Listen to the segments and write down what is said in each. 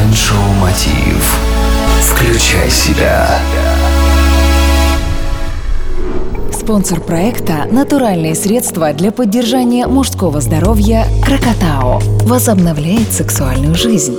Майншоу Мотив. Включай себя. Спонсор проекта – натуральные средства для поддержания мужского здоровья «Крокотао». Возобновляет сексуальную жизнь.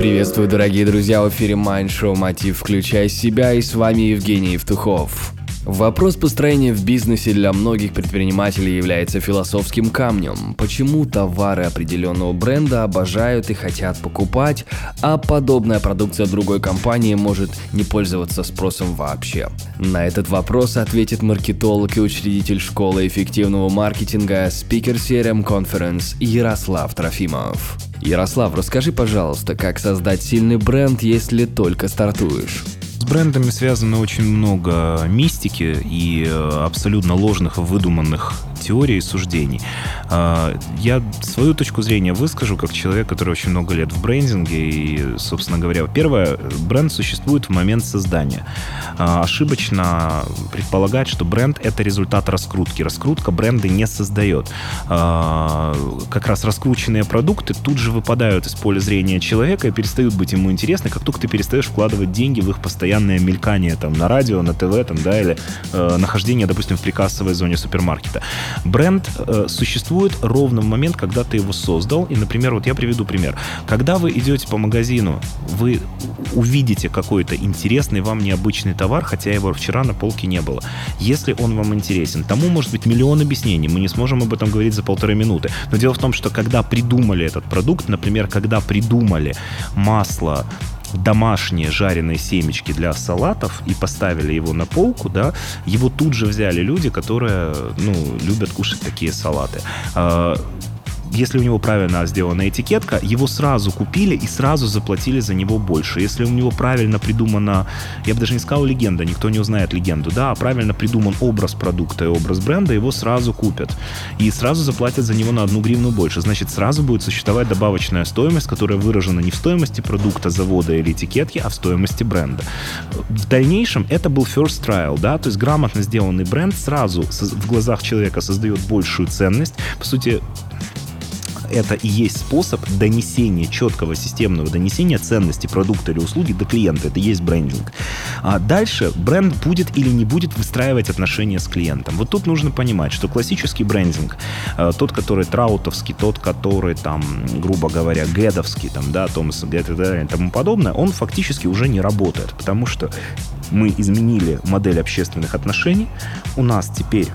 Приветствую, дорогие друзья, в эфире Show Мотив «Включай себя» и с вами Евгений Евтухов. Вопрос построения в бизнесе для многих предпринимателей является философским камнем. Почему товары определенного бренда обожают и хотят покупать, а подобная продукция другой компании может не пользоваться спросом вообще? На этот вопрос ответит маркетолог и учредитель школы эффективного маркетинга Speaker Serum Conference Ярослав Трофимов. Ярослав, расскажи, пожалуйста, как создать сильный бренд, если только стартуешь? Брендами связано очень много мистики и э, абсолютно ложных, выдуманных теорий и суждений. А, я свою точку зрения выскажу как человек, который очень много лет в брендинге. И, собственно говоря, первое, бренд существует в момент создания. А, ошибочно предполагать, что бренд — это результат раскрутки. Раскрутка бренды не создает. А, как раз раскрученные продукты тут же выпадают из поля зрения человека и перестают быть ему интересны, как только ты перестаешь вкладывать деньги в их постоянное мелькание там, на радио, на ТВ там, да, или э, нахождение, допустим, в прикассовой зоне супермаркета. Бренд э, существует ровно в момент, когда ты его создал. И, например, вот я приведу пример. Когда вы идете по магазину, вы увидите какой-то интересный вам необычный товар, хотя его вчера на полке не было. Если он вам интересен, тому может быть миллион объяснений. Мы не сможем об этом говорить за полторы минуты. Но дело в том, что когда придумали этот продукт, например, когда придумали масло домашние жареные семечки для салатов и поставили его на полку, да, его тут же взяли люди, которые, ну, любят кушать такие салаты. Если у него правильно сделана этикетка, его сразу купили и сразу заплатили за него больше. Если у него правильно придумана, я бы даже не сказал легенда, никто не узнает легенду, да, а правильно придуман образ продукта и образ бренда, его сразу купят. И сразу заплатят за него на одну гривну больше. Значит, сразу будет существовать добавочная стоимость, которая выражена не в стоимости продукта, завода или этикетки, а в стоимости бренда. В дальнейшем это был first trial, да, то есть грамотно сделанный бренд сразу в глазах человека создает большую ценность. По сути, это и есть способ донесения, четкого системного донесения ценности продукта или услуги до клиента. Это и есть брендинг. А дальше бренд будет или не будет выстраивать отношения с клиентом. Вот тут нужно понимать, что классический брендинг, э, тот, который траутовский, тот, который там, грубо говоря, гедовский, там, да, Томас Гет и тому подобное, он фактически уже не работает, потому что мы изменили модель общественных отношений, у нас теперь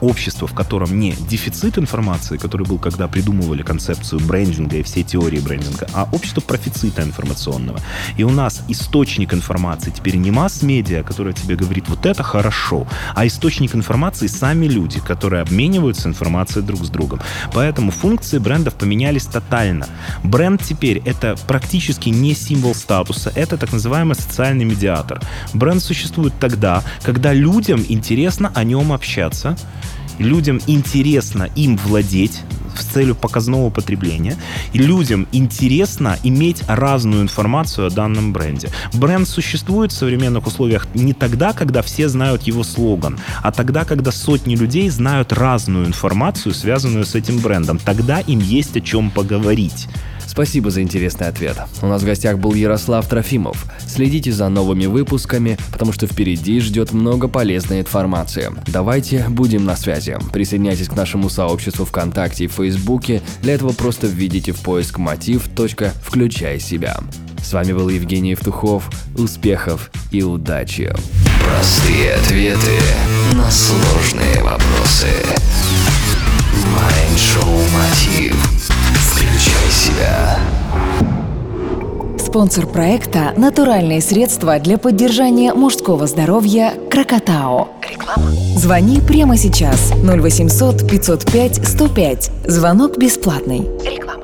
общество, в котором не дефицит информации, который был, когда придумывали концепцию брендинга и все теории брендинга, а общество профицита информационного. И у нас источник информации теперь не масс-медиа, которая тебе говорит, вот это хорошо, а источник информации сами люди, которые обмениваются информацией друг с другом. Поэтому функции брендов поменялись тотально. Бренд теперь это практически не символ статуса, это так называемый социальный медиатор. Бренд существует тогда, когда людям интересно о нем общаться, людям интересно им владеть с целью показного потребления, и людям интересно иметь разную информацию о данном бренде. Бренд существует в современных условиях не тогда, когда все знают его слоган, а тогда, когда сотни людей знают разную информацию, связанную с этим брендом. Тогда им есть о чем поговорить. Спасибо за интересный ответ. У нас в гостях был Ярослав Трофимов. Следите за новыми выпусками, потому что впереди ждет много полезной информации. Давайте будем на связи. Присоединяйтесь к нашему сообществу ВКонтакте и Фейсбуке. Для этого просто введите в поиск мотив. Включай себя. С вами был Евгений Евтухов. Успехов и удачи! Простые ответы на сложные вопросы. Майншоу Мотив. Спонсор проекта – натуральные средства для поддержания мужского здоровья «Крокотао». Реклама. Звони прямо сейчас 0800 505 105. Звонок бесплатный. Реклама.